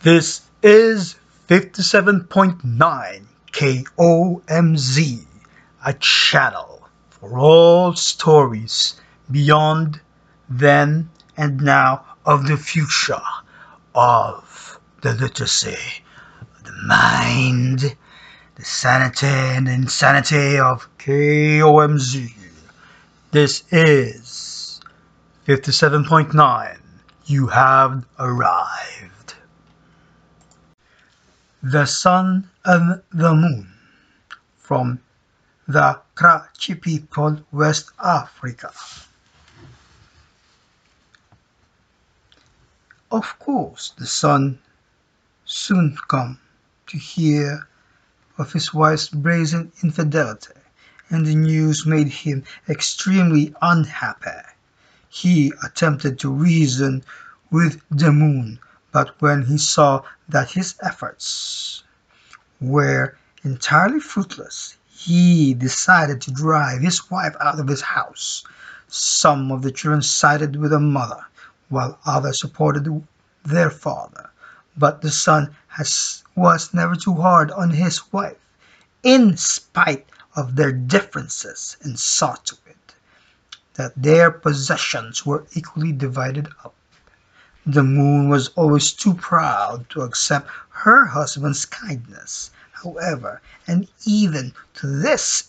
This is 57.9 KOMZ, a channel for all stories beyond, then, and now of the future of the literacy, the mind, the sanity and insanity of KOMZ. This is 57.9. You have arrived. The Sun and the Moon from the Krachi people, West Africa. Of course, the sun soon come to hear of his wife's brazen infidelity, and the news made him extremely unhappy. He attempted to reason with the moon, but when he saw that his efforts were entirely fruitless, he decided to drive his wife out of his house. Some of the children sided with the mother, while others supported their father. But the son has, was never too hard on his wife, in spite of their differences, and saw to it that their possessions were equally divided up. The moon was always too proud to accept her husband's kindness, however, and even to this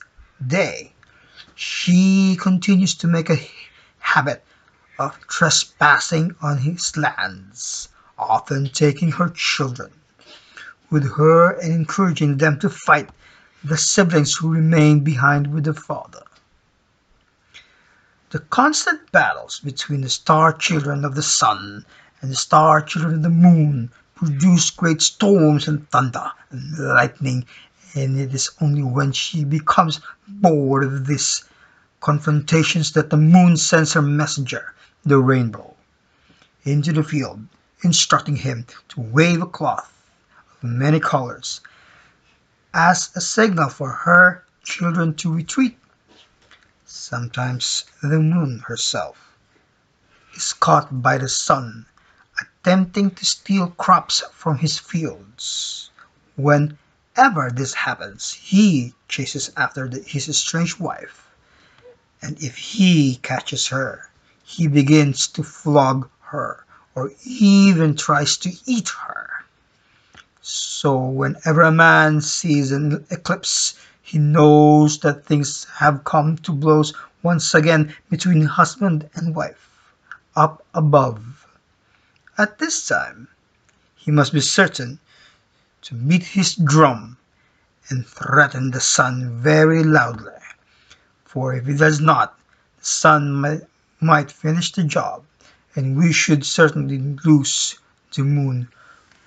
day she continues to make a habit of trespassing on his lands, often taking her children with her and encouraging them to fight the siblings who remain behind with the father. The constant battles between the star children of the sun and the star children of the moon produce great storms and thunder and lightning, and it is only when she becomes bored of these confrontations that the moon sends her messenger, the rainbow, into the field, instructing him to wave a cloth of many colors as a signal for her children to retreat. Sometimes the moon herself is caught by the sun attempting to steal crops from his fields. Whenever this happens, he chases after the, his estranged wife, and if he catches her, he begins to flog her or even tries to eat her. So, whenever a man sees an eclipse, he knows that things have come to blows once again between husband and wife up above. At this time, he must be certain to beat his drum and threaten the sun very loudly, for if he does not, the sun might, finish the job, and we should certainly lose the moon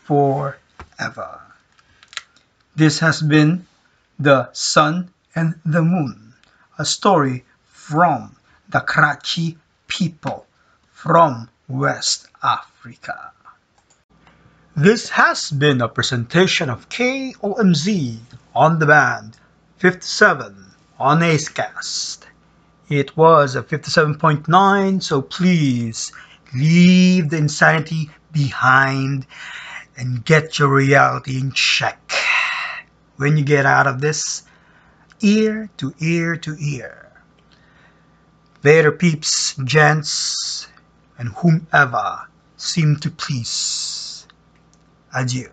forever. This has been The Sun and the Moon, a story from the Krachi people from West Africa. This has been a presentation of KOMZ on the band 57 on Acast. It was a 57.9, so please leave the insanity behind and get your reality in check. When you get out of this, ear to ear to ear. Later, peeps, gents, and whomever seem to please. Adieu.